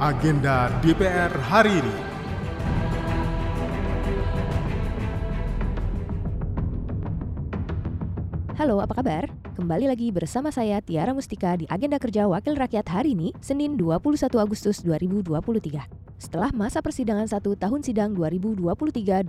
agenda DPR hari ini. Halo, apa kabar? Kembali lagi bersama saya Tiara Mustika di Agenda Kerja Wakil Rakyat hari ini, Senin 21 Agustus 2023. Setelah masa persidangan satu tahun sidang 2023-2024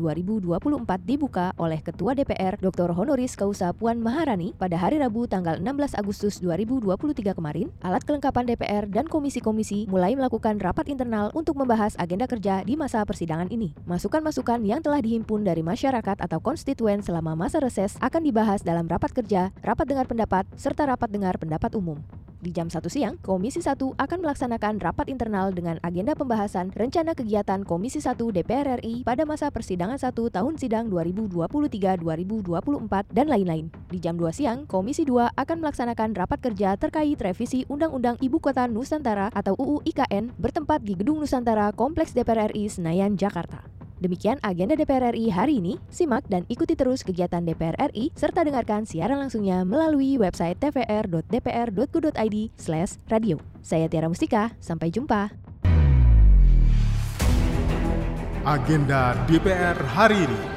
dibuka oleh Ketua DPR Dr. Honoris Causa Puan Maharani pada hari Rabu tanggal 16 Agustus 2023 kemarin, alat kelengkapan DPR dan komisi-komisi mulai melakukan rapat internal untuk membahas agenda kerja di masa persidangan ini. Masukan-masukan yang telah dihimpun dari masyarakat atau konstituen selama masa reses akan dibahas dalam rapat kerja, rapat dengar pendapat, serta rapat dengar pendapat umum. Di jam 1 siang, Komisi 1 akan melaksanakan rapat internal dengan agenda pembahasan rencana kegiatan Komisi 1 DPR RI pada masa persidangan 1 tahun sidang 2023-2024 dan lain-lain. Di jam 2 siang, Komisi 2 akan melaksanakan rapat kerja terkait revisi Undang-Undang Ibu Kota Nusantara atau UU IKN bertempat di Gedung Nusantara Kompleks DPR RI Senayan, Jakarta. Demikian agenda DPR RI hari ini. Simak dan ikuti terus kegiatan DPR RI serta dengarkan siaran langsungnya melalui website tvr.dpr.go.id radio. Saya Tiara Mustika, sampai jumpa. Agenda DPR hari ini.